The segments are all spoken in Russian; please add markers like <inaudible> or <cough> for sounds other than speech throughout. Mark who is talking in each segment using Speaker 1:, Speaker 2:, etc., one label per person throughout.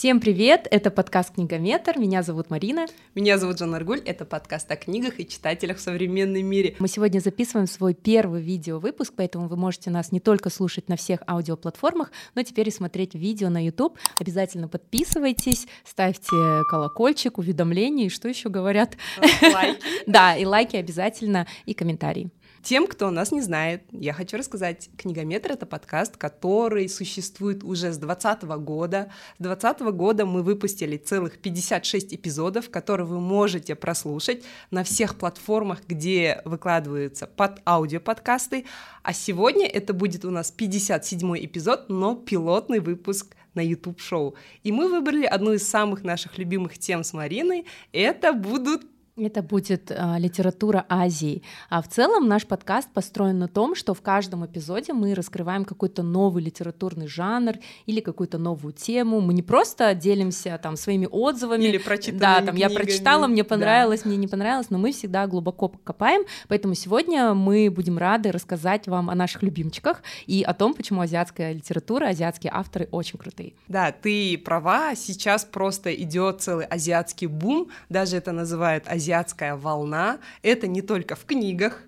Speaker 1: Всем привет! Это подкаст «Книгометр». Меня зовут Марина.
Speaker 2: Меня зовут Жанна Аргуль. Это подкаст о книгах и читателях в современном мире.
Speaker 1: Мы сегодня записываем свой первый видео-выпуск, поэтому вы можете нас не только слушать на всех аудиоплатформах, но теперь и смотреть видео на YouTube. Обязательно подписывайтесь, ставьте колокольчик, уведомления и что еще говорят?
Speaker 2: Лайки. <laughs>
Speaker 1: Да, и лайки обязательно, и комментарии.
Speaker 2: Тем, кто нас не знает, я хочу рассказать. «Книгометр» — это подкаст, который существует уже с 2020 года. С 2020 года мы выпустили целых 56 эпизодов, которые вы можете прослушать на всех платформах, где выкладываются под аудиоподкасты. А сегодня это будет у нас 57 эпизод, но пилотный выпуск на YouTube-шоу. И мы выбрали одну из самых наших любимых тем с Мариной. Это будут
Speaker 1: это будет а, литература Азии. А в целом наш подкаст построен на том, что в каждом эпизоде мы раскрываем какой-то новый литературный жанр или какую-то новую тему. Мы не просто делимся там своими отзывами.
Speaker 2: Или прочитанными
Speaker 1: Да, там
Speaker 2: книгами.
Speaker 1: я прочитала, мне понравилось,
Speaker 2: Да.
Speaker 1: мне не понравилось, но мы всегда глубоко копаем. Поэтому сегодня мы будем рады рассказать вам о наших любимчиках и о том, почему азиатская литература, азиатские авторы очень крутые.
Speaker 2: Да, ты права, сейчас просто идет целый азиатский бум, даже это называют азиатская волна. Это не только в книгах,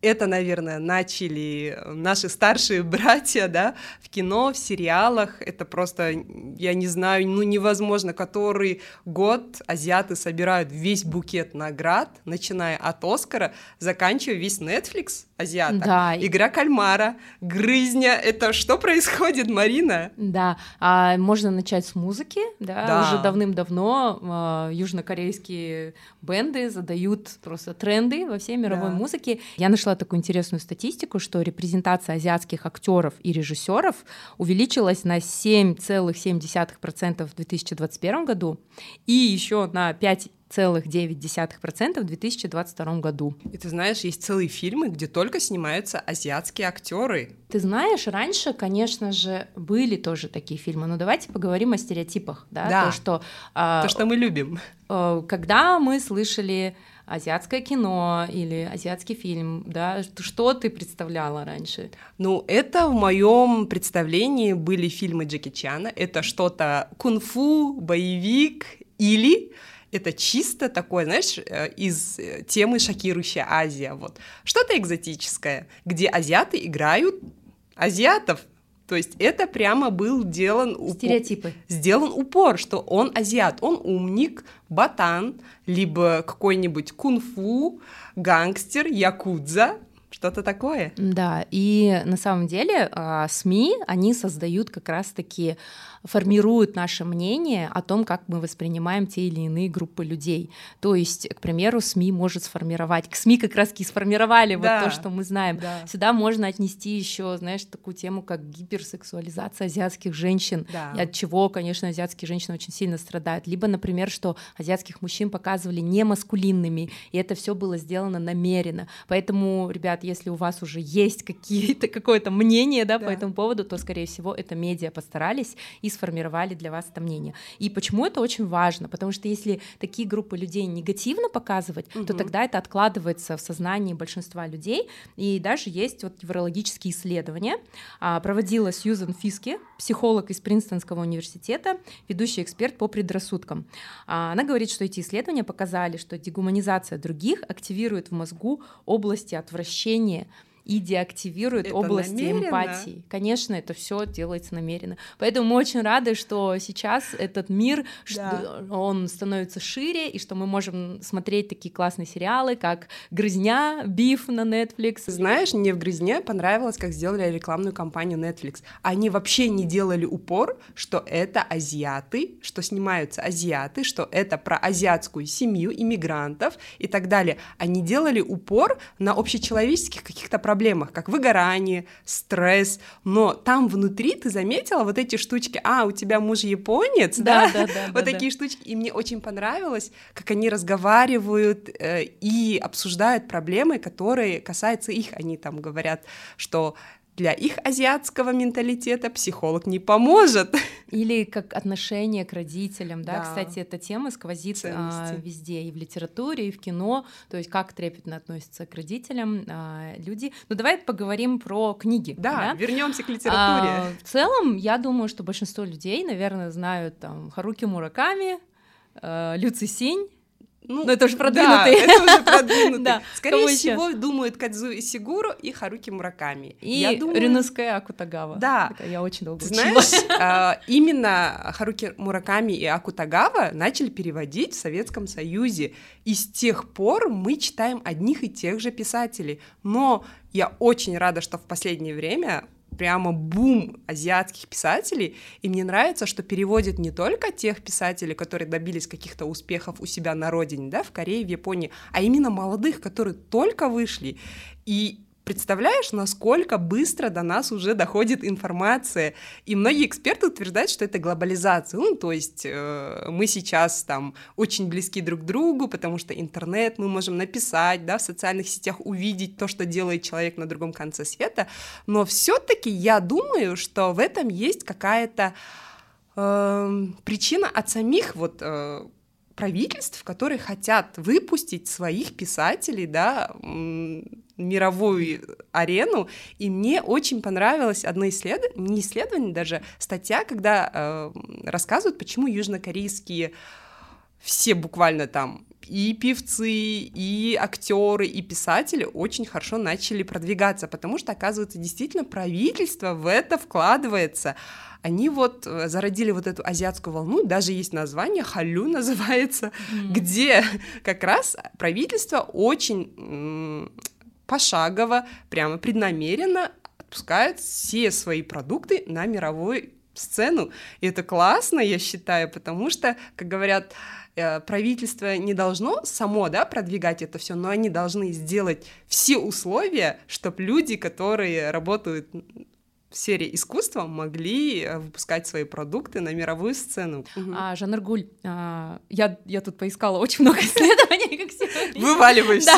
Speaker 2: это, наверное, начали наши старшие <laughs> братья, да, в кино, в сериалах. Это просто, я не знаю, ну невозможно, который год азиаты собирают весь букет наград, начиная от Оскара, заканчивая весь Netflix азиата.
Speaker 1: Да,
Speaker 2: Игра кальмара, грызня. Это что происходит, Марина?
Speaker 1: Да, а можно начать с музыки, да,
Speaker 2: Да.
Speaker 1: уже давным-давно а, южнокорейские бенды задают просто тренды во всей мировой
Speaker 2: Да.
Speaker 1: музыке. Я нашла такую интересную статистику, что репрезентация азиатских актеров и режиссеров увеличилась на 7,7% в 2021 году и еще на 5,9% в 2022 году.
Speaker 2: И ты знаешь, есть целые фильмы, где только снимаются азиатские актеры.
Speaker 1: Ты знаешь, раньше, конечно же, были тоже такие фильмы, но давайте поговорим о стереотипах, да,
Speaker 2: Да.
Speaker 1: то, что, а,
Speaker 2: То, что мы любим.
Speaker 1: э, когда мы слышали азиатское кино или азиатский фильм, да, что ты представляла раньше?
Speaker 2: Ну, это в моем представлении были фильмы Джеки Чана. Это что-то кунг-фу, боевик или это чисто такое, знаешь, э, из э, темы «Шокирующая Азия». Вот. Что-то экзотическое, где азиаты играют азиатов. То есть это прямо был делан упо-
Speaker 1: Стереотипы.
Speaker 2: сделан упор, что он азиат, он умник, ботан, либо какой-нибудь кунг-фу, гангстер, якудза, что-то такое.
Speaker 1: Да, и на самом деле а, СМИ, они создают как раз-таки, формируют наше мнение о том, как мы воспринимаем те или иные группы людей. То есть, к примеру, СМИ может сформировать, к СМИ как раз-таки сформировали
Speaker 2: Да.
Speaker 1: вот то, что мы знаем.
Speaker 2: Да.
Speaker 1: Сюда можно отнести еще, знаешь, такую тему, как гиперсексуализация азиатских женщин,
Speaker 2: Да.
Speaker 1: и от чего, конечно, азиатские женщины очень сильно страдают. Либо, например, что азиатских мужчин показывали не маскулинными, и это все было сделано намеренно. Поэтому, ребят, если у вас уже есть какие-то какое-то мнение, да, по
Speaker 2: Да.
Speaker 1: этому поводу, то, скорее всего, это медиа постарались и сформировали для вас это мнение. И почему это очень важно? Потому что если такие группы людей негативно показывать, то
Speaker 2: Мгм.
Speaker 1: тогда это откладывается в сознании большинства людей. И даже есть вот неврологические исследования. А, Проводила Сьюзен Фиски, психолог из Принстонского университета, ведущий эксперт по предрассудкам. А, Она говорит, что эти исследования показали, что дегуманизация других активирует в мозгу области отвращения и деактивирует
Speaker 2: Это
Speaker 1: области
Speaker 2: намеренно?
Speaker 1: эмпатии. Конечно, это все делается намеренно. Поэтому мы очень рады, что сейчас этот мир,
Speaker 2: Да.
Speaker 1: он становится шире, и что мы можем смотреть такие классные сериалы, как «Грызня», «Биф» на Netflix.
Speaker 2: Знаешь, мне в «Грызне» понравилось, как сделали рекламную кампанию Netflix. Они вообще не делали упор, что это азиаты, что снимаются азиаты, что это про азиатскую семью, иммигрантов и так далее. Они делали упор на общечеловеческих каких-то проблемах, как выгорание, стресс, но там внутри ты заметила вот эти штучки, а, у тебя муж японец,
Speaker 1: Да,
Speaker 2: да,
Speaker 1: да, да,
Speaker 2: вот
Speaker 1: да,
Speaker 2: такие штучки, и мне очень понравилось, как они разговаривают э, и обсуждают проблемы, которые касаются их. Они там говорят, что для их азиатского менталитета психолог не поможет.
Speaker 1: Или как отношение к родителям, да, да. кстати, эта тема сквозит а, везде, и в литературе, и в кино, то есть как трепетно относятся к родителям а, люди. Ну давай поговорим про книги.
Speaker 2: Да, да? вернемся к литературе. А,
Speaker 1: в целом, я думаю, что большинство людей, наверное, знают там Харуки Мураками, э, Люци Синь, ну, Но это уже продвинутые.
Speaker 2: Да, это уже продвинутые. <laughs> да, Скорее всего, думают Кадзу и Сигуру и Харуки Мураками.
Speaker 1: И я думаю... Рюнуская Акутагава.
Speaker 2: Да.
Speaker 1: Это я очень долго
Speaker 2: Знаешь, <laughs> а, именно Харуки Мураками и Акутагава начали переводить в Советском Союзе. И с тех пор мы читаем одних и тех же писателей. Но я очень рада, что в последнее время прямо бум азиатских писателей, и мне нравится, что переводят не только тех писателей, которые добились каких-то успехов у себя на родине, да, в Корее, в Японии, а именно молодых, которые только вышли. И Представляешь, насколько быстро до нас уже доходит информация? И многие эксперты утверждают, что это глобализация. Ну, то есть э, мы сейчас там очень близки друг к другу, потому что интернет, мы можем написать, да, в социальных сетях увидеть то, что делает человек на другом конце света. Но все-таки я думаю, что в этом есть какая-то э, причина от самих вот э, правительств, которые хотят выпустить своих писателей, да, мировую арену, и мне очень понравилось одно исследование, не исследование даже, статья, когда э, рассказывают, почему южнокорейские все буквально там и певцы, и актеры, и писатели очень хорошо начали продвигаться, потому что, оказывается, действительно правительство в это вкладывается они вот э, зародили вот эту азиатскую волну, даже есть название, халю называется, mm-hmm. где как раз правительство очень пошагово, прямо преднамеренно отпускает все свои продукты на мировую сцену. И это классно, я считаю, потому что, как говорят, э, правительство не должно само да, продвигать это все, но они должны сделать все условия, чтобы люди, которые работают в сфере искусства могли э, выпускать свои продукты на мировую сцену.
Speaker 1: А, Жанр Гуль, а, я, я тут поискала очень много <laughs> исследований, как
Speaker 2: всегда. Вываливай все,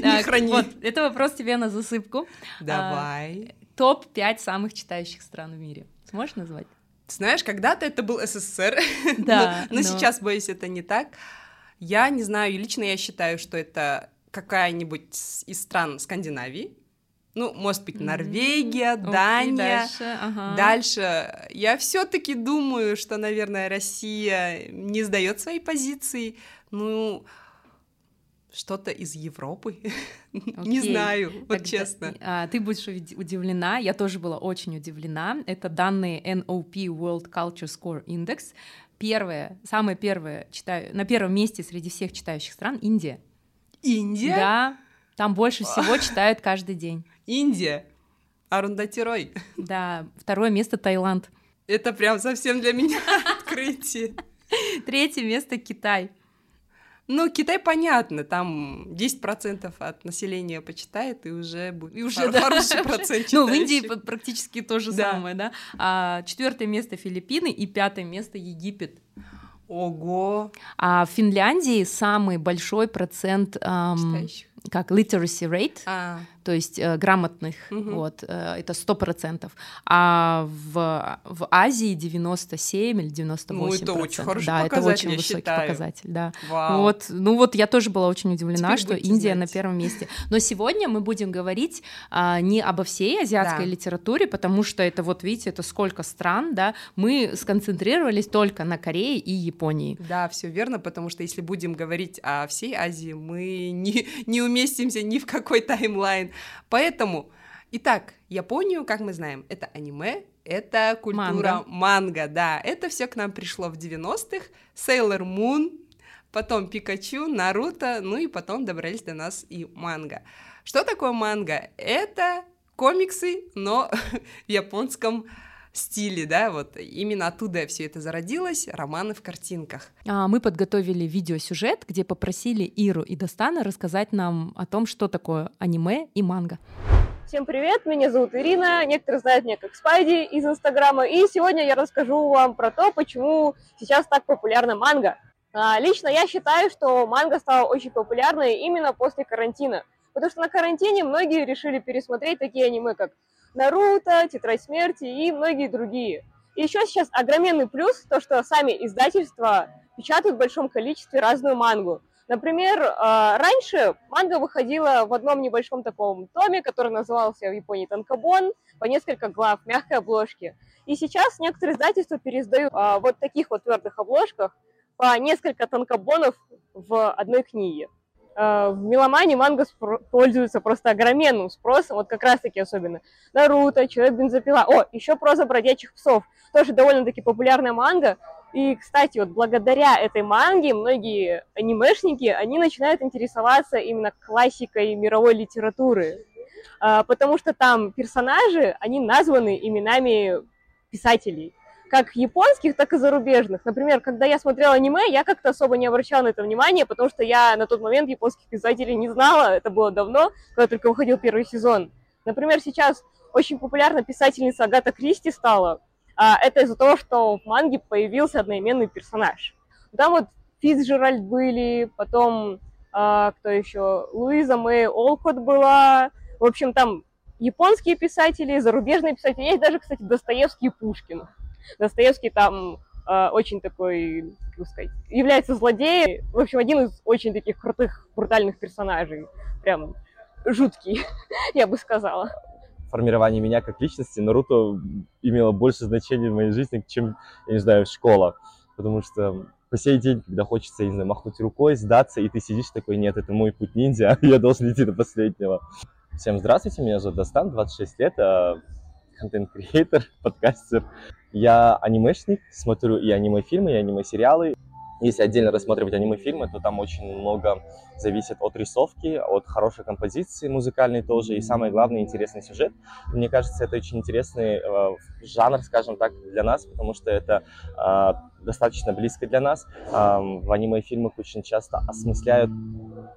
Speaker 2: не храни. Вот,
Speaker 1: это вопрос тебе на засыпку.
Speaker 2: Давай.
Speaker 1: А, Топ-5 самых читающих стран в мире. Сможешь назвать?
Speaker 2: Знаешь, когда-то это был СССР, <laughs> да, но, но, но сейчас, боюсь, это не так. Я не знаю, лично я считаю, что это какая-нибудь из стран Скандинавии, ну, может быть, Норвегия, mm-hmm. Дания.
Speaker 1: дальше, ага.
Speaker 2: дальше. Я все-таки думаю, что, наверное, Россия не сдает свои позиции. Ну, что-то из Европы. Okay. <laughs> не знаю, вот Тогда, честно.
Speaker 1: А, ты будешь удивлена, я тоже была очень удивлена. Это данные NOP World Culture Score Index. Первое, самое первое, читаю, на первом месте среди всех читающих стран Индия.
Speaker 2: Индия?
Speaker 1: Да, там больше всего читают каждый день.
Speaker 2: Индия. Арундати Рой.
Speaker 1: Да, второе место Таиланд.
Speaker 2: Это прям совсем для меня <laughs> открытие.
Speaker 1: Третье место Китай.
Speaker 2: Ну, Китай понятно, там 10% от населения почитает, и уже будет и уже, да. хороший <laughs> процент
Speaker 1: Ну, в Индии практически то же да. самое, да. А, четвертое место Филиппины и пятое место Египет.
Speaker 2: Ого!
Speaker 1: А в Финляндии самый большой процент эм, как literacy rate, а. то есть э, грамотных, угу. вот, э, это сто процентов, а в, в Азии 97 или 98 Ну,
Speaker 2: это очень хороший
Speaker 1: да,
Speaker 2: показатель,
Speaker 1: это очень высокий
Speaker 2: считаю.
Speaker 1: показатель, да.
Speaker 2: Вау.
Speaker 1: Вот, ну вот я тоже была очень удивлена,
Speaker 2: Теперь
Speaker 1: что Индия
Speaker 2: знать.
Speaker 1: на первом месте. Но сегодня мы будем говорить а, не обо всей азиатской да. литературе, потому что это вот, видите, это сколько стран, да, мы сконцентрировались только на Корее и Японии.
Speaker 2: Да, все верно, потому что если будем говорить о всей Азии, мы не, не уместимся ни в какой таймлайн. Поэтому, итак, Японию, как мы знаем, это аниме, это культура манга, манга да. Это все к нам пришло в 90-х. Sailor Moon, потом Пикачу, Наруто, ну и потом добрались до нас и манга. Что такое манга? Это комиксы, но <laughs> в японском стиле, да, вот именно оттуда все это зародилось, романы в картинках.
Speaker 1: А, мы подготовили видеосюжет, где попросили Иру и Достана рассказать нам о том, что такое аниме и манга.
Speaker 3: Всем привет, меня зовут Ирина, некоторые знают меня как Спайди из Инстаграма, и сегодня я расскажу вам про то, почему сейчас так популярна манга. А, лично я считаю, что манга стала очень популярной именно после карантина, потому что на карантине многие решили пересмотреть такие аниме, как Наруто, Тетрадь смерти и многие другие. И еще сейчас огроменный плюс, то, что сами издательства печатают в большом количестве разную мангу. Например, а, раньше манга выходила в одном небольшом таком томе, который назывался в Японии Танкобон, по несколько глав, мягкой обложки. И сейчас некоторые издательства переиздают а, вот таких вот твердых обложках по несколько танкобонов в одной книге. А, в меломане манга пользуется просто огроменным спросом, вот как раз-таки особенно. Наруто, Человек-бензопила. О, еще проза бродячих псов. Тоже довольно-таки популярная манга, и, кстати, вот благодаря этой манге многие анимешники, они начинают интересоваться именно классикой мировой литературы, а, потому что там персонажи, они названы именами писателей, как японских, так и зарубежных. Например, когда я смотрела аниме, я как-то особо не обращала на это внимание, потому что я на тот момент японских писателей не знала, это было давно, когда только выходил первый сезон. Например, сейчас очень популярна писательница Агата Кристи стала, а, это из-за того, что в манге появился одноименный персонаж. Там вот Фицджеральд были, потом а, кто еще? Луиза Мэй Олкот была. В общем, там японские писатели, зарубежные писатели. Есть даже, кстати, Достоевский и Пушкин. Достоевский там э, очень такой, как сказать, является злодеем. В общем, один из очень таких крутых, брутальных персонажей. Прям жуткий, <laughs> я бы сказала
Speaker 4: формирование меня как личности, Наруто имело больше значения в моей жизни, чем, я не знаю, школа. Потому что по сей день, когда хочется, я не знаю, махнуть рукой, сдаться, и ты сидишь такой, нет, это мой путь ниндзя, <laughs> я должен идти до последнего. Всем здравствуйте, меня зовут Достан, 26 лет, а, контент-креатор, <laughs> подкастер. Я анимешник, смотрю и аниме-фильмы, и аниме-сериалы. Если отдельно рассматривать аниме-фильмы, то там очень много зависит от рисовки, от хорошей композиции музыкальной тоже, и самое главное, интересный сюжет. Мне кажется, это очень интересный э, жанр, скажем так, для нас, потому что это э, достаточно близко для нас. Э, в аниме-фильмах очень часто осмысляют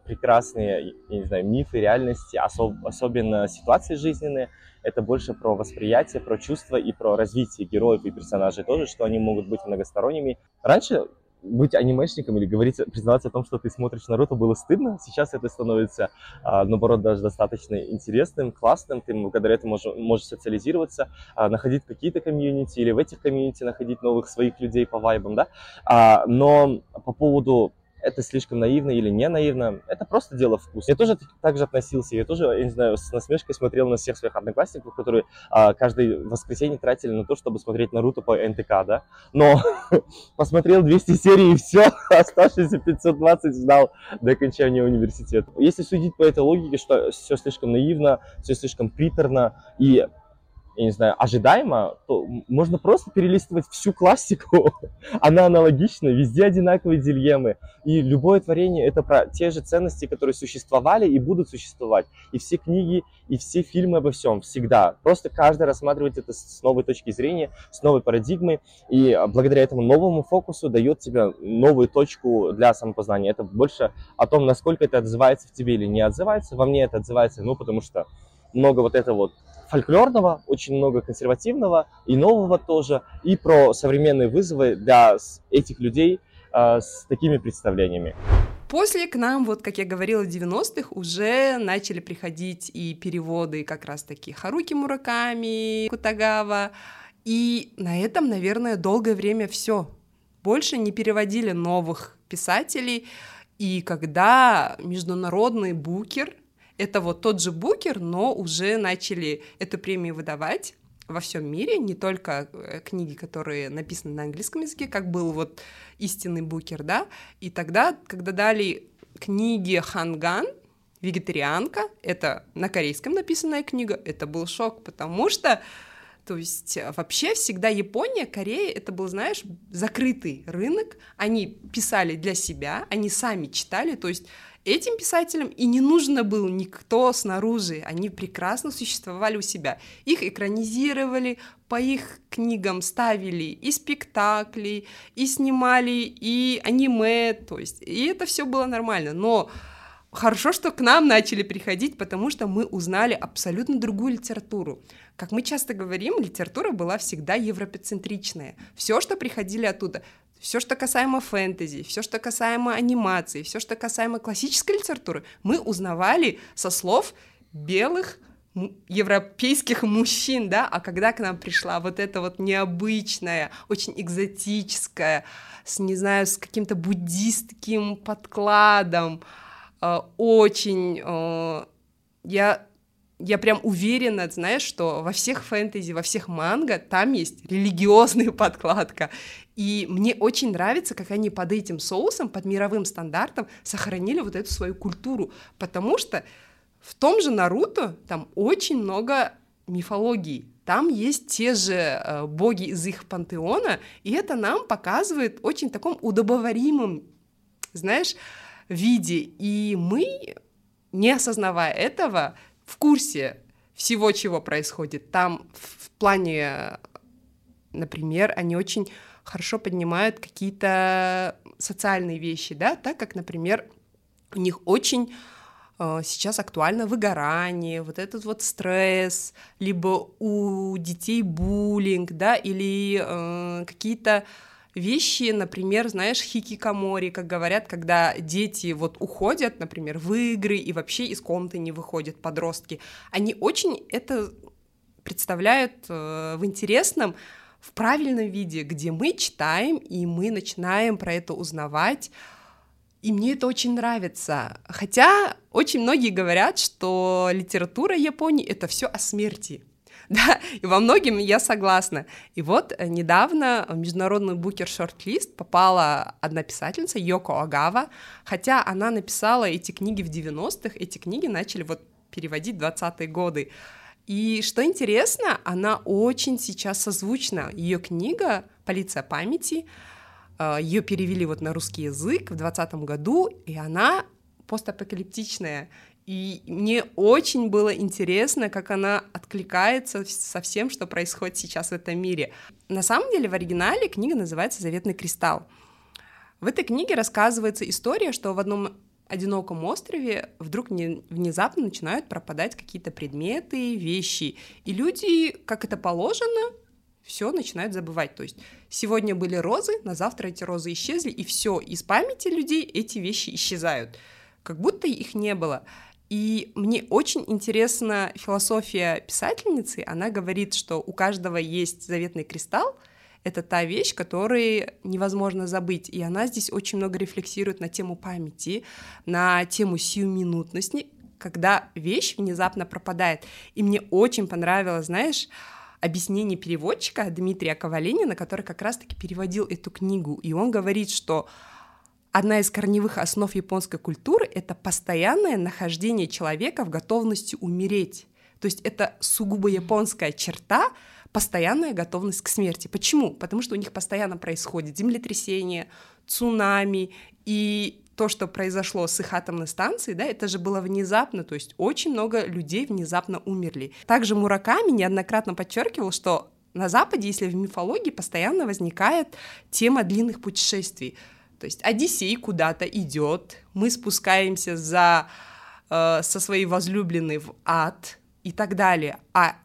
Speaker 4: прекрасные, я не знаю, мифы, реальности, особ особенно ситуации жизненные. Это больше про восприятие, про чувства и про развитие героев и персонажей тоже, что они могут быть многосторонними. Раньше быть анимешником или говорить, признаваться о том, что ты смотришь Наруто, было стыдно. Сейчас это становится, а, наоборот, даже достаточно интересным, классным. Ты благодаря этому можешь, можешь социализироваться, а, находить какие-то комьюнити или в этих комьюнити находить новых своих людей по вайбам, да. А, но по поводу это слишком наивно или не наивно, это просто дело вкуса. Я тоже так же относился, я тоже, я не знаю, с насмешкой смотрел на всех своих одноклассников, которые а, каждое воскресенье тратили на то, чтобы смотреть Наруто по НТК, да, но <laughs> посмотрел 200 серий и все, <laughs> оставшиеся 520 ждал до окончания университета. Если судить по этой логике, что все слишком наивно, все слишком приторно и я не знаю, ожидаемо, то можно просто перелистывать всю классику. <laughs> Она аналогична, везде одинаковые дильемы. И любое творение — это про те же ценности, которые существовали и будут существовать. И все книги, и все фильмы обо всем, всегда. Просто каждый рассматривает это с новой точки зрения, с новой парадигмой. И а, благодаря этому новому фокусу дает тебе новую точку для самопознания. Это больше о том, насколько это отзывается в тебе или не отзывается. Во мне это отзывается, ну, потому что много вот этого вот фольклорного, очень много консервативного и нового тоже, и про современные вызовы для этих людей э, с такими представлениями.
Speaker 2: После к нам, вот как я говорила, 90-х уже начали приходить и переводы как раз-таки Харуки Мураками, Кутагава, и на этом, наверное, долгое время все. Больше не переводили новых писателей, и когда международный букер это вот тот же Букер, но уже начали эту премию выдавать во всем мире, не только э, книги, которые написаны на английском языке, как был вот истинный Букер, да, и тогда, когда дали книги Ханган, вегетарианка, это на корейском написанная книга, это был шок, потому что то есть э, вообще всегда Япония, Корея, это был, знаешь, закрытый рынок. Они писали для себя, они сами читали, то есть этим писателям и не нужно был никто снаружи, они прекрасно существовали у себя. Их экранизировали, по их книгам ставили и спектакли, и снимали, и аниме, то есть, и это все было нормально, но Хорошо, что к нам начали приходить, потому что мы узнали абсолютно другую литературу. Как мы часто говорим, литература была всегда европецентричная. Все, что приходили оттуда, все, что касаемо фэнтези, все, что касаемо анимации, все, что касаемо классической литературы, мы узнавали со слов белых европейских мужчин, да, а когда к нам пришла вот эта вот необычная, очень экзотическая, с, не знаю, с каким-то буддистским подкладом, э, очень, э, я, я прям уверена, знаешь, что во всех фэнтези, во всех манго там есть религиозная <laughs> подкладка, и мне очень нравится, как они под этим соусом, под мировым стандартом сохранили вот эту свою культуру, потому что в том же Наруто там очень много мифологии. Там есть те же э, боги из их пантеона, и это нам показывает очень таком удобоваримом, знаешь, виде. И мы, не осознавая этого, в курсе всего, чего происходит. Там в плане, например, они очень хорошо поднимают какие-то социальные вещи, да, так как, например, у них очень э, сейчас актуально выгорание, вот этот вот стресс, либо у детей буллинг, да, или э, какие-то вещи, например, знаешь, хикикамори, как говорят, когда дети вот уходят, например, в игры и вообще из комнаты не выходят, подростки, они очень это представляют э, в интересном, в правильном виде, где мы читаем и мы начинаем про это узнавать, и мне это очень нравится. Хотя очень многие говорят, что литература Японии это все о смерти. <laughs> Да, и во многим я согласна. И вот э, недавно в международный букер шорт-лист попала одна писательница, Йоко Агава, хотя она написала эти книги в 90-х, эти книги начали вот переводить в 20-е годы. И что интересно, она очень сейчас созвучна. Ее книга «Полиция памяти», э, ее перевели вот на русский язык в 2020 году, и она постапокалиптичная. И мне очень было интересно, как она откликается со всем, что происходит сейчас в этом мире. На самом деле в оригинале книга называется «Заветный кристалл». В этой книге рассказывается история, что в одном одиноком острове вдруг не, внезапно начинают пропадать какие-то предметы, вещи, и люди, как это положено, все начинают забывать. То есть сегодня были розы, на завтра эти розы исчезли, и все, из памяти людей эти вещи исчезают, как будто их не было. И мне очень интересна философия писательницы. Она говорит, что у каждого есть заветный кристалл. Это та вещь, которую невозможно забыть. И она здесь очень много рефлексирует на тему памяти, на тему сиюминутности, когда вещь внезапно пропадает. И мне очень понравилось, знаешь, объяснение переводчика Дмитрия Коваленина, который как раз-таки переводил эту книгу. И он говорит, что Одна из корневых основ японской культуры — это постоянное нахождение человека в готовности умереть. То есть это сугубо японская черта, постоянная готовность к смерти. Почему? Потому что у них постоянно происходит землетрясение, цунами, и то, что произошло с их атомной станцией, да, это же было внезапно, то есть очень много людей внезапно умерли. Также Мураками неоднократно подчеркивал, что на Западе, если в мифологии постоянно возникает тема длинных путешествий, то есть Одиссей куда-то идет, мы спускаемся за, э, со своей возлюбленной в ад и так далее. А,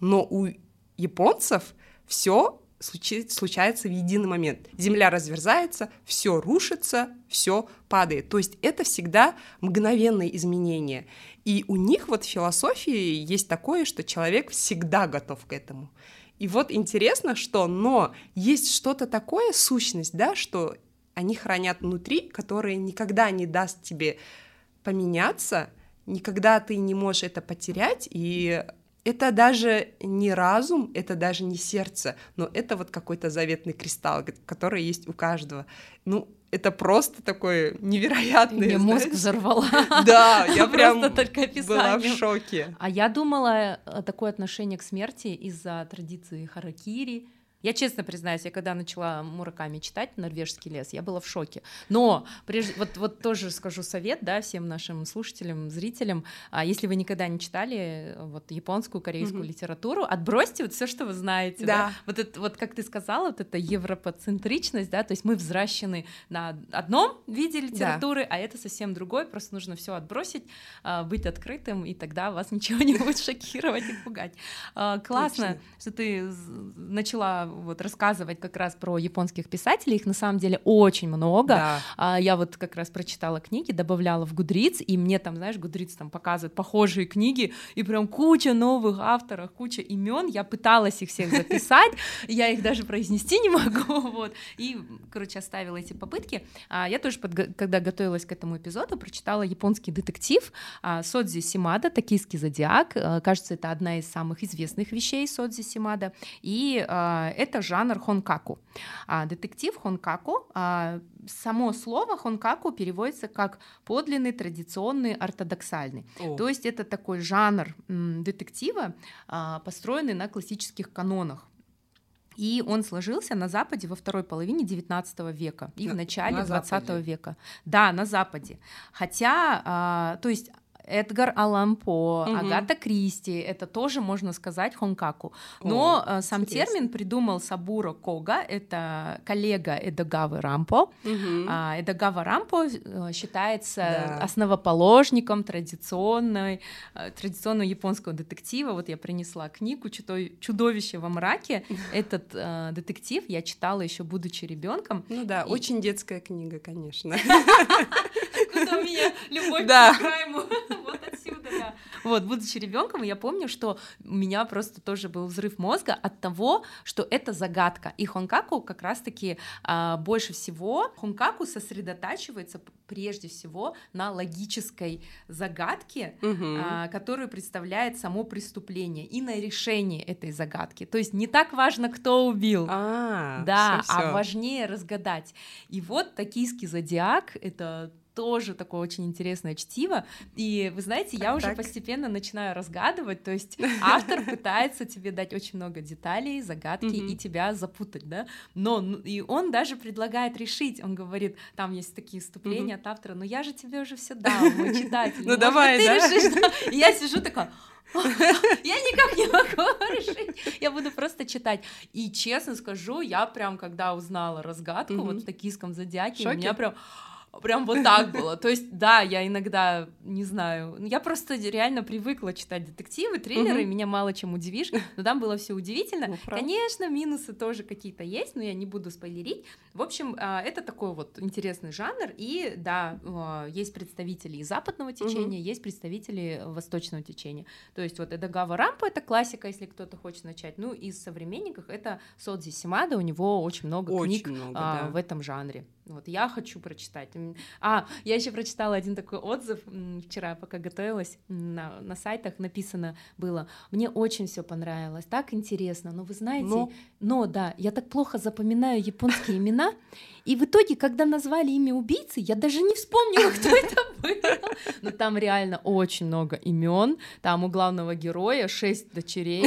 Speaker 2: но у японцев все случается в единый момент. Земля разверзается, все рушится, все падает. То есть это всегда мгновенные изменения. И у них вот в философии есть такое, что человек всегда готов к этому. И вот интересно, что, но есть что-то такое, сущность, да, что они хранят внутри, которые никогда не даст тебе поменяться, никогда ты не можешь это потерять, и это даже не разум, это даже не сердце, но это вот какой-то заветный кристалл, который есть у каждого. Ну, это просто такое невероятное.
Speaker 1: Мне мозг взорвала. <laughs>
Speaker 2: Да, я прям была в шоке.
Speaker 1: А я думала, э, такое отношение к смерти из-за традиции харакири, я честно признаюсь, я когда начала Мураками читать «Норвежский лес», я была в шоке. Но прежде, вот, вот тоже скажу совет, да, всем нашим слушателям, зрителям, а если вы никогда не читали вот японскую, корейскую mm-hmm. литературу, отбросьте вот все, что вы знаете. Да. да. Вот, это, вот как ты сказала, вот эта европоцентричность, да, то есть мы взращены на одном виде литературы, да. а это совсем другой, просто нужно все отбросить, а, быть открытым, и тогда вас <laughs> ничего не будет шокировать и пугать. А, классно, что ты начала вот рассказывать как раз про японских писателей, их на самом деле очень много.
Speaker 2: Да.
Speaker 1: А, я вот как раз прочитала книги, добавляла в Гудриц, и мне там, знаешь, Гудриц там показывает похожие книги, и прям куча новых авторов, куча имен. Я пыталась их всех записать, <laughs> я их даже произнести не могу, вот. И, короче, оставила эти попытки. А, я тоже, когда готовилась к этому эпизоду, прочитала японский детектив а, Содзи Симада «Токийский зодиак». Кажется, это одна из самых известных вещей Содзи Симада. И это жанр хонкаку. А, детектив хонкаку. а, само слово хонкаку переводится как подлинный, традиционный, ортодоксальный.
Speaker 2: О,
Speaker 1: То есть это такой жанр м, детектива, а, построенный на классических канонах. И он сложился на Западе во второй половине XIX века и
Speaker 2: На-
Speaker 1: в начале
Speaker 2: на
Speaker 1: XX века. Да, на Западе. Хотя, а, то есть Эдгар Аллан По,
Speaker 2: Мгм.
Speaker 1: Агата Кристи, это тоже можно сказать хонкаку. Но
Speaker 2: О,
Speaker 1: а, сам
Speaker 2: интересно.
Speaker 1: термин придумал Сабура Кога, это коллега Эдогавы Рампо.
Speaker 2: мгм.
Speaker 1: А, Эдогава Рампо э, считается
Speaker 2: Да.
Speaker 1: основоположником традиционной, э, традиционного японского детектива. Вот я принесла книгу «Чудо- «Чудовище во мраке». <laughs> Этот э, детектив я читала еще будучи ребенком.
Speaker 2: Ну да,
Speaker 1: и-
Speaker 2: очень детская книга, конечно. <laughs>
Speaker 1: Куда у меня любовь к Крайму? <laughs> Вот отсюда, да. Вот, будучи ребенком, я помню, что у меня просто тоже был взрыв мозга от того, что это загадка. И Хонкаку как раз-таки а, больше всего Хонкаку сосредотачивается прежде всего на логической загадке,
Speaker 2: Мгм.
Speaker 1: а, которую представляет само преступление и на решение этой загадки. То есть не так важно, кто убил.
Speaker 2: А,
Speaker 1: Да,
Speaker 2: всё-всё.
Speaker 1: а важнее разгадать. И вот токийский зодиак это тоже такое очень интересное чтиво. И вы знаете, я
Speaker 2: Так,
Speaker 1: уже
Speaker 2: так.
Speaker 1: постепенно начинаю разгадывать. То есть <laughs> автор пытается тебе дать очень много деталей, загадки и тебя запутать, да. Но ну, и он даже предлагает решить. Он говорит, там есть такие вступления от автора, но я же тебе уже все <laughs> дам, мой читатель.
Speaker 2: Ну,
Speaker 1: может,
Speaker 2: давай, да?»
Speaker 1: решишь, да?» <laughs> И я сижу такая, я никак не могу решить. Я буду просто читать. И честно скажу, я прям, когда узнала разгадку вот в токийском зодиаке, у меня прям Прям вот так было. То есть, да, я иногда, не знаю, я просто реально привыкла читать детективы, триллеры,
Speaker 2: Мгм.
Speaker 1: меня мало чем удивишь, но там было все удивительно.
Speaker 2: Ну.
Speaker 1: Конечно, минусы тоже какие-то есть, но я не буду спойлерить. В общем, а, это такой вот интересный жанр, и да, а, есть представители и западного течения, есть представители восточного течения. То есть вот Эдагава Рампо — это классика, если кто-то хочет начать. Ну, из современников это Содзи Симада, у него очень много
Speaker 2: Очень
Speaker 1: книг
Speaker 2: много,
Speaker 1: а,
Speaker 2: да.
Speaker 1: в этом жанре. Вот я хочу прочитать. А, я еще прочитала один такой отзыв вчера, пока готовилась. На, на сайтах написано было: Мне очень все понравилось, так интересно. Но вы знаете,
Speaker 2: Но-
Speaker 1: но да, я так плохо запоминаю японские имена. И в итоге, когда назвали имя убийцы, я даже не вспомнила, кто это был. Но там реально очень много имен. Там у главного героя шесть дочерей.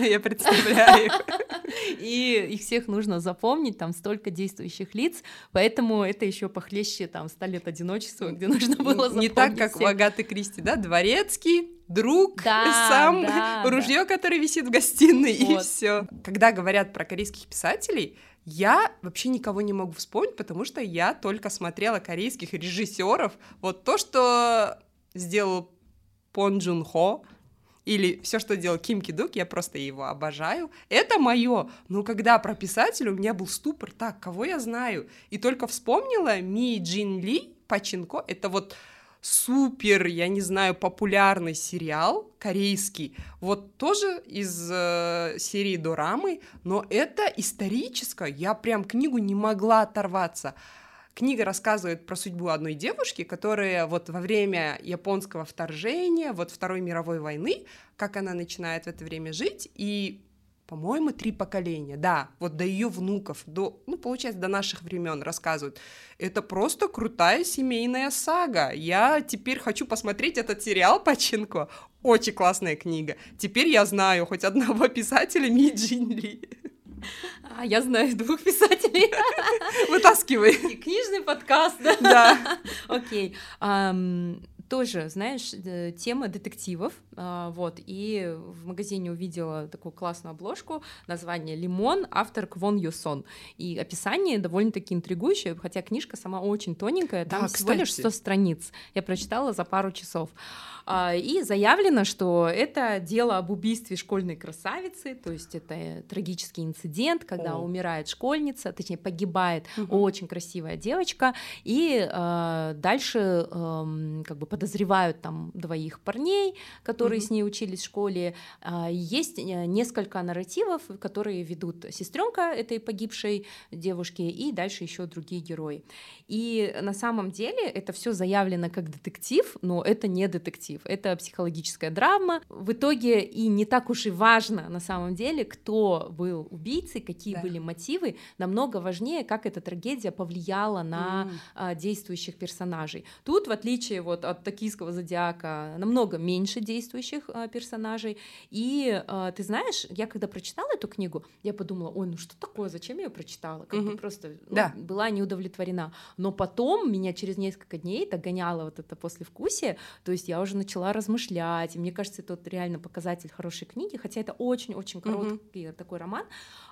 Speaker 1: <laughs>
Speaker 2: Я представляю. <laughs>
Speaker 1: И их всех нужно запомнить, там столько действующих лиц, поэтому это еще похлеще там «Ста лет одиночества», где нужно было
Speaker 2: Не
Speaker 1: запомнить
Speaker 2: так, как у
Speaker 1: всех.
Speaker 2: Агаты Кристи, да? Дворецкий, друг,
Speaker 1: Да,
Speaker 2: сам,
Speaker 1: да, <laughs>
Speaker 2: ружье, которое висит в гостиной, и
Speaker 1: Вот.
Speaker 2: все. Когда говорят про корейских писателей, я вообще никого не могу вспомнить, потому что я только смотрела корейских режиссеров. Вот то, что сделал Пон Джун Хо, или все, что делал Ким Ки Дук, я просто его обожаю. Это мое. Но когда про писателя у меня был ступор, так, кого я знаю? И только вспомнила Ми Джин Ли Пачинко. Это вот супер, я не знаю, популярный сериал корейский. Вот тоже из э, серии Дорамы, но это историческое. Я прям книгу не могла оторваться. Книга рассказывает про судьбу одной девушки, которая вот во время японского вторжения, вот Второй мировой войны, как она начинает в это время жить, и, по-моему, три поколения, да, вот до ее внуков, до, ну, получается, до наших времен рассказывают. Это просто крутая семейная сага. Я теперь хочу посмотреть этот сериал Паченко. Очень классная книга. Теперь я знаю хоть одного <laughs> писателя Ми Джин Ли.
Speaker 1: А, я знаю двух писателей.
Speaker 2: Вытаскивай.
Speaker 1: И Книжный подкаст, да?
Speaker 2: Да.
Speaker 1: Окей. Ам, тоже, знаешь, э, тема детективов, а, вот, и в магазине увидела такую классную обложку, название «Лимон», автор Квон Юсон, и описание довольно-таки интригующее, хотя книжка сама очень тоненькая, там
Speaker 2: Да,
Speaker 1: всего лишь
Speaker 2: кстати.
Speaker 1: 100 страниц, я прочитала за пару часов. А, И заявлено, что это дело об убийстве школьной красавицы, то есть это э, трагический инцидент, когда
Speaker 2: О.
Speaker 1: умирает школьница, точнее погибает
Speaker 2: Мгм.
Speaker 1: очень красивая девочка, и э, дальше эм, как бы подозревают там двоих парней, которые
Speaker 2: Мгм.
Speaker 1: с ней учились в школе. А, Есть э, несколько нарративов, которые ведут сестренка этой погибшей девушки, и дальше еще другие герои. И на самом деле это все заявлено как детектив, но это не детектив, это психологическая драма. В итоге и не так уж и важно на самом деле, кто был убийцей, какие
Speaker 2: Да.
Speaker 1: были мотивы, намного важнее, как эта трагедия повлияла на а, действующих персонажей. Тут, в отличие вот от токийского зодиака, намного меньше действующих а, персонажей. И а, ты знаешь, я когда прочитала эту книгу, я подумала, ой, ну что такое, зачем я ее прочитала? Как бы
Speaker 2: Мгм.
Speaker 1: просто ну,
Speaker 2: Да.
Speaker 1: была не удовлетворена. Но потом меня через несколько дней догоняло вот это послевкусие, то есть я уже начала размышлять, и мне кажется, это вот реально показатель хорошей книги, хотя это очень-очень короткий такой роман.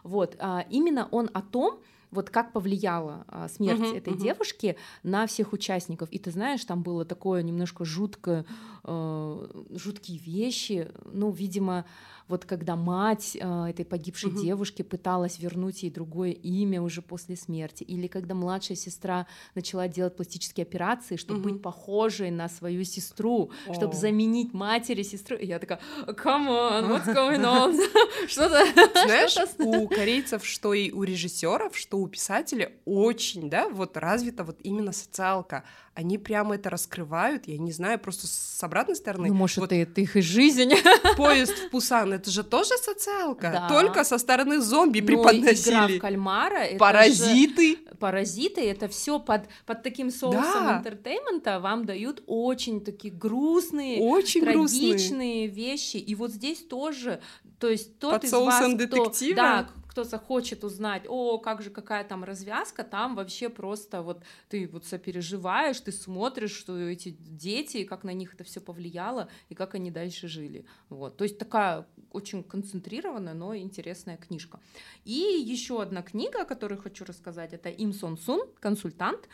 Speaker 1: Вот, а, именно он о том, вот как повлияла а, смерть
Speaker 2: Мгм,
Speaker 1: этой
Speaker 2: мгм.
Speaker 1: девушки на всех участников. И ты знаешь, там было такое немножко жуткое, э, жуткие вещи. Ну, видимо, вот когда мать э, этой погибшей
Speaker 2: Мгм.
Speaker 1: девушки пыталась вернуть ей другое имя уже после смерти, или когда младшая сестра начала делать пластические операции, чтобы
Speaker 2: Мгм.
Speaker 1: быть похожей на свою сестру, чтобы
Speaker 2: О.
Speaker 1: заменить матери сестру. И я такая, come on, what's going <laughs> on? <laughs> Что-то...
Speaker 2: Знаешь, у корейцев, что и у режиссеров, что у писателей очень, да, вот развита вот именно социалка. Они прямо это раскрывают, я не знаю, просто с обратной стороны.
Speaker 1: Ну, может,
Speaker 2: вот
Speaker 1: это, это их и жизнь. <laughs>
Speaker 2: поезд в Пусан, это же тоже социалка,
Speaker 1: Да.
Speaker 2: только со стороны зомби
Speaker 1: Но игра в
Speaker 2: преподносили.
Speaker 1: кальмара, это же-
Speaker 2: Паразиты.
Speaker 1: паразиты, это все под, под таким соусом
Speaker 2: Да.
Speaker 1: entertainment а вам дают очень такие грустные,
Speaker 2: Очень грустные.
Speaker 1: трагичные вещи. И вот здесь тоже, то есть тот
Speaker 2: Под
Speaker 1: из
Speaker 2: соусом
Speaker 1: вас, кто,
Speaker 2: детектива?
Speaker 1: да, кто захочет узнать, о, как же какая там развязка, там вообще просто вот ты вот сопереживаешь, ты смотришь, что эти дети, как на них это все повлияло и как они дальше жили. Вот. То есть такая очень концентрированная, но интересная книжка. И еще одна книга, о которой хочу рассказать, это Им Сон Сун, консультант.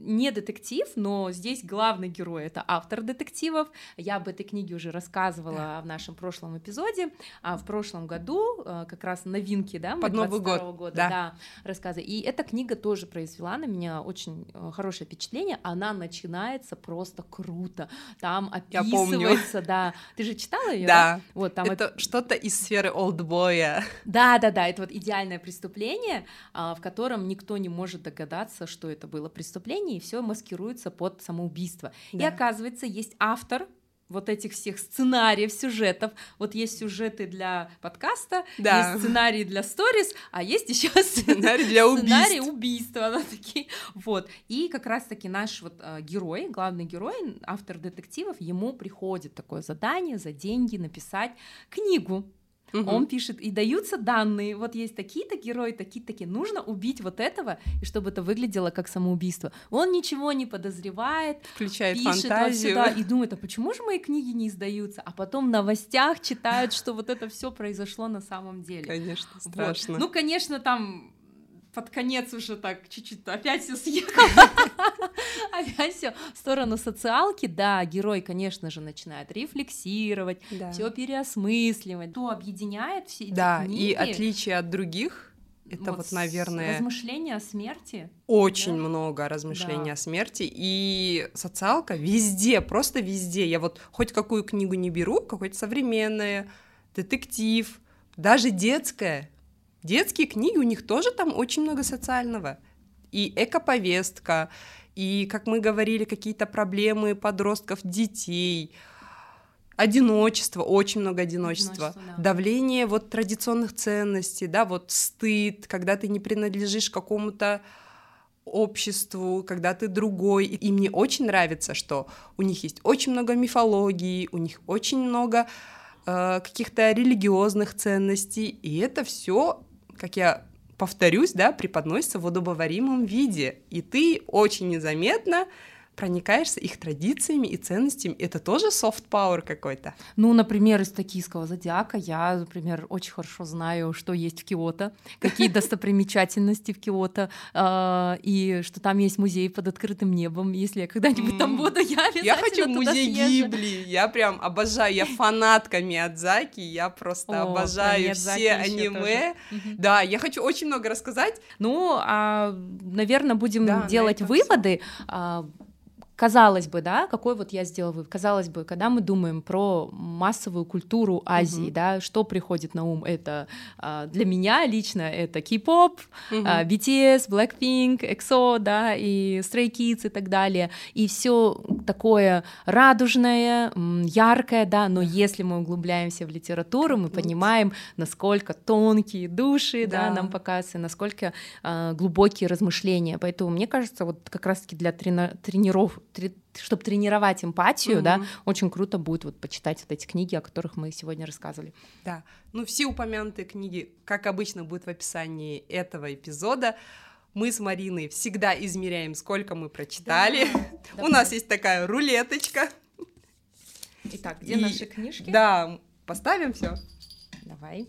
Speaker 1: Не детектив, но здесь главный герой это автор детективов. Я об этой книге уже рассказывала в нашем прошлом эпизоде. А в прошлом году э, как раз новинки, да,
Speaker 2: Под Новый
Speaker 1: 22
Speaker 2: год,
Speaker 1: года,
Speaker 2: да.
Speaker 1: да, рассказы. И эта книга тоже произвела на меня очень э, хорошее впечатление. Она начинается просто круто. Там описывается, да. Ты же читала ее?
Speaker 2: Да,
Speaker 1: Вот там
Speaker 2: это что-то из сферы олдбоя.
Speaker 1: да, да, да, это вот идеальное преступление, а, в котором никто не может догадаться, что это было преступление, и все маскируется под самоубийство. И
Speaker 2: Да.
Speaker 1: оказывается, есть автор вот этих всех сценариев, сюжетов. Вот есть сюжеты для подкаста,
Speaker 2: Да.
Speaker 1: есть сценарии для сторис, а есть еще
Speaker 2: Сценарий для
Speaker 1: Сценарий
Speaker 2: убийств.
Speaker 1: убийства, да, такие. Вот. И как раз-таки наш вот э, герой, главный герой, автор детективов, ему приходит такое задание за деньги написать книгу.
Speaker 2: Мгм.
Speaker 1: Он пишет, и даются данные, вот есть такие-то герои, такие-такие, нужно убить вот этого, и чтобы это выглядело как самоубийство. Он ничего не подозревает,
Speaker 2: Включает
Speaker 1: пишет
Speaker 2: фантазию.
Speaker 1: сюда и думает, а почему же мои книги не издаются? А потом в новостях читают, что вот это все произошло на самом деле.
Speaker 2: Конечно,
Speaker 1: Вот.
Speaker 2: страшно.
Speaker 1: Ну, конечно, там под конец уже так чуть-чуть опять все съехало. <laughs> Опять все в сторону социалки. Да, герой, конечно же, начинает рефлексировать, все переосмысливать. Что объединяет все эти
Speaker 2: Да, и отличие от других, это вот, наверное,
Speaker 1: Размышления о смерти.
Speaker 2: очень
Speaker 1: да?
Speaker 2: много размышлений
Speaker 1: Да.
Speaker 2: о смерти. И социалка везде, просто везде. Я вот хоть какую книгу не беру, какой-то современная, детектив, даже детская. Детские книги, у них тоже там очень много социального. И экоповестка, и, как мы говорили, какие-то проблемы подростков, детей, одиночество, очень много одиночества,
Speaker 1: Одиночество, да.
Speaker 2: давление вот традиционных ценностей, да, вот стыд, когда ты не принадлежишь какому-то обществу, когда ты другой. И мне очень нравится, что у них есть очень много мифологии, у них очень много э, каких-то религиозных ценностей, и это все, как я повторюсь, да, преподносится в удобоваримом виде. И ты очень незаметно проникаешься их традициями и ценностями. Это тоже soft power какой-то.
Speaker 1: Ну, например, из токийского зодиака я, например, очень хорошо знаю, что есть в Киото, какие достопримечательности в Киото, а, и что там есть музей под открытым небом. Если я когда-нибудь там буду, я обязательно
Speaker 2: Я хочу музей. Гибли. Я прям обожаю. Я фанатка Миядзаки. Я просто обожаю все аниме. Да, я хочу очень много рассказать.
Speaker 1: Ну, а, наверное, будем делать выводы. Казалось бы, да, какой вот я сделала вывод? Казалось бы, когда мы думаем про массовую культуру Азии,
Speaker 2: Мгм.
Speaker 1: да, что приходит на ум? Это а, для меня лично это кей-поп,
Speaker 2: Мгм.
Speaker 1: а, BTS, Blackpink, EXO, да, и Stray Kids и так далее. И все такое радужное, яркое, да, но если мы углубляемся в литературу, мы понимаем, насколько тонкие души, да,
Speaker 2: Да.
Speaker 1: нам показываются, насколько а, глубокие размышления. Поэтому мне кажется, вот как раз-таки для трена- тренеров, чтобы тренировать эмпатию, да,
Speaker 2: Мгм.
Speaker 1: очень круто будет вот почитать вот эти книги, о которых мы сегодня рассказывали.
Speaker 2: Да, ну все упомянутые книги, как обычно, будут в описании этого эпизода. Мы с Мариной всегда измеряем, сколько мы прочитали.
Speaker 1: Да,
Speaker 2: У нас есть такая рулеточка.
Speaker 1: Итак, где
Speaker 2: И-
Speaker 1: наши книжки?
Speaker 2: Да, поставим все.
Speaker 1: Давай.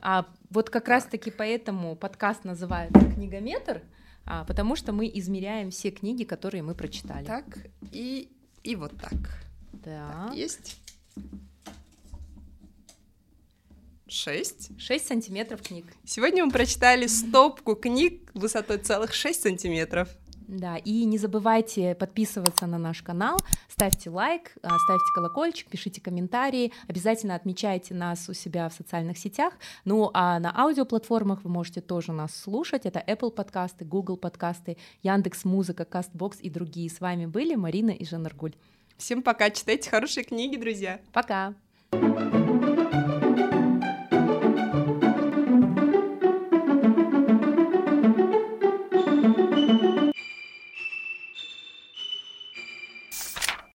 Speaker 1: А вот как раз-таки поэтому подкаст называется «Книгометр», потому что мы измеряем все книги, которые мы прочитали.
Speaker 2: Так, и, и вот так.
Speaker 1: Да.
Speaker 2: Есть. Шесть.
Speaker 1: 6 сантиметров книг.
Speaker 2: Сегодня мы прочитали стопку книг высотой целых 6 сантиметров.
Speaker 1: Да, и не забывайте подписываться на наш канал, ставьте лайк, а, ставьте колокольчик, пишите комментарии, обязательно отмечайте нас у себя в социальных сетях. Ну а на аудиоплатформах вы можете тоже нас слушать. Это Apple подкасты, Google подкасты, Яндекс Музыка, Кастбокс и другие. С вами были Марина и Жанна Аргуль.
Speaker 2: Всем пока, читайте хорошие книги, друзья.
Speaker 1: Пока!